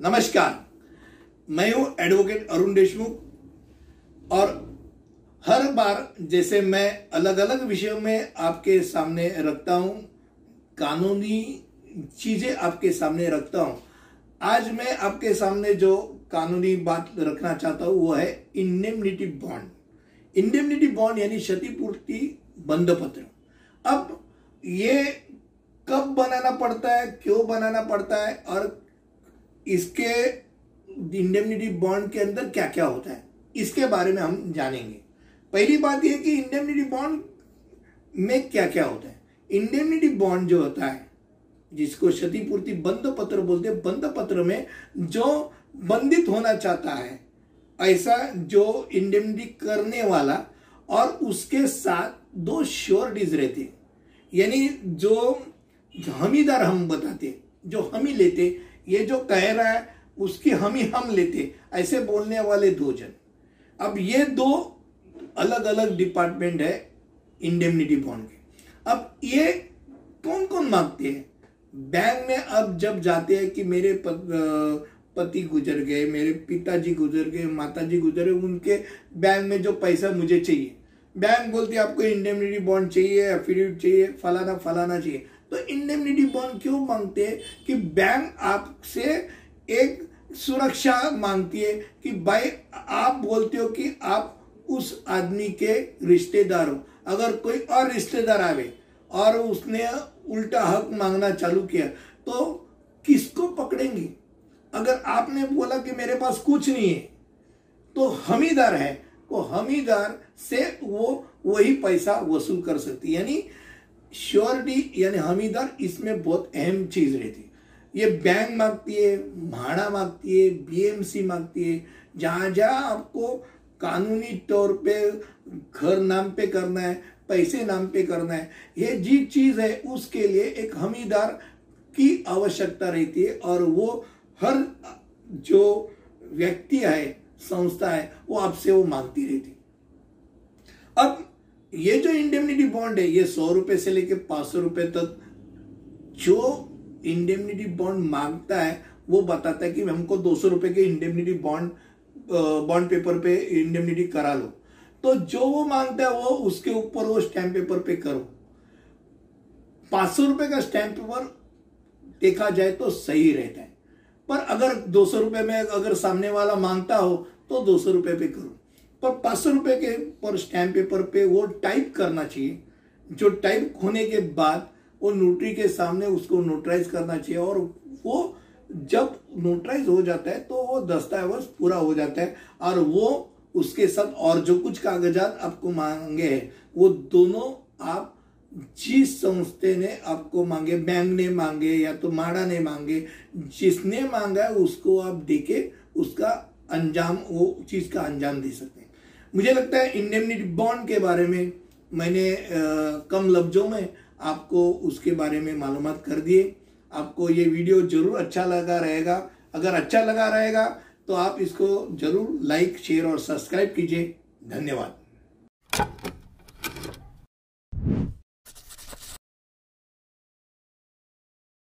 नमस्कार। मैं हूँ एडवोकेट अरुण देशमुख और हर बार जैसे मैं अलग अलग विषयों में आपके सामने रखता हूँ, कानूनी चीज़ें आपके सामने रखता हूँ, आज मैं आपके सामने जो कानूनी बात रखना चाहता हूँ, वो है इंडेमनिटी बॉन्ड इंडेमनिटी बॉन्ड यानी क्षतिपूर्ति बंद पत्र अब ये कब बनाना पड़ता है, क्यों बनाना पड़ता है और इसके इंडेमनिटी बॉन्ड के अंदर क्या क्या होता है? इसके बारे में हम जानेंगे। पहली बात यह कि इंडेमनिटी बॉन्ड में क्या क्या होता है? इंडेमनिटी बॉन्ड जो होता है, जिसको क्षतिपूर्ति बंद पत्र बोलते हैं बंद पत्र में जो बंदित होना चाहता है, ऐसा जो इंडेमनिटी करने वाला और उसके साथ दो श्योरिटीज रहते यानी जो हमीदार हम बताते जो हमी लेते ये जो कह रहा है, उसकी हम ही हम लेते। ऐसे बोलने वाले दो जन। अब ये दो अलग अलग डिपार्टमेंट है इंडेमनिटी बॉन्ड के। अब ये कौन कौन मांगते हैं? बैंक में अब जब जाते हैं कि मेरे पति गुजर गए, मेरे पिताजी गुजर गए, माताजी गुजर गए, उनके बैंक में जो पैसा मुझे चाहिए। बैंक बोलते आपको इंडेमनिटी बॉन्ड चाहिए एफिडेविट चाहिए फलाना फलाना चाहिए। तो इंडेमनिटी बॉन्ड क्यों मांगते हैं? कि बैंक आपसे एक सुरक्षा मांगती है कि भाई, आप बोलते हो कि आप उस आदमी के रिश्तेदार हो। अगर कोई और रिश्तेदार आवे और उसने उल्टा हक मांगना चालू किया तो किसको पकड़ेंगे? अगर आपने बोला कि मेरे पास कुछ नहीं है तो हमीदार है तो हमीदार से वो वही पैसा वसूल कर सकती यानी श्योरिटी यानी हमीदार, इसमें बहुत अहम चीज़ रहती। है ये बैंक मांगती है, भाड़ा मांगती है बीएमसी मांगती है, जहाँ जहाँ आपको कानूनी तौर पे घर नाम पे करना है, पैसे नाम पे करना है, ये जी चीज़ है, उसके लिए एक हमीदार की आवश्यकता रहती है, और वो हर जो व्यक्ति है, संस्था है, वो आपसे वो मांगती रहती। अब ये जो इंडेमनिटी बॉन्ड है, ये सौ रुपए से लेके पाँच सौ रुपए तक जो इंडेमनिटी बॉन्ड माँगता है, वो बताता है कि हमको दो सौ रुपए के इंडेमनिटी बॉन्ड बॉन्ड पेपर पे इंडेमनिटी करा लो। तो जो वो माँगता है, वो उसके ऊपर वो स्टैंप पेपर पे करो। पाँच सौ रुपए का स्टैंप पेपर देखा जाए तो सही रहता है। पर अगर दो सौ रुपए में अगर सामने वाला माँगता हो तो दो सौ रुपए पे करो। पर पाँच सौ रुपए के पर स्टैंप पेपर पे वो टाइप करना चाहिए। जो टाइप होने के बाद वो नोटरी के सामने उसको नोटराइज करना चाहिए और वो जब नोटराइज हो जाता है तो वो दस्तावेज़ पूरा हो जाता है और वो उसके साथ और जो कुछ कागजात आपको मांगे हैं, वो दोनों आप जिस संस्थे ने आपको मांगे, बैंक ने मांगे या तो माड़ा ने मांगे, जिसने मांगा है उसको आप देके उसका अंजाम, वो चीज़ का अंजाम दे सकते हैं। मुझे लगता है इंडेमनिटी बॉन्ड के बारे में मैंने आ, कम लफ्जों में आपको उसके बारे में मालूम कर दिए। आपको ये वीडियो ज़रूर अच्छा लगा रहेगा। अगर अच्छा लगा रहेगा तो आप इसको ज़रूर लाइक शेयर और सब्सक्राइब कीजिए। धन्यवाद।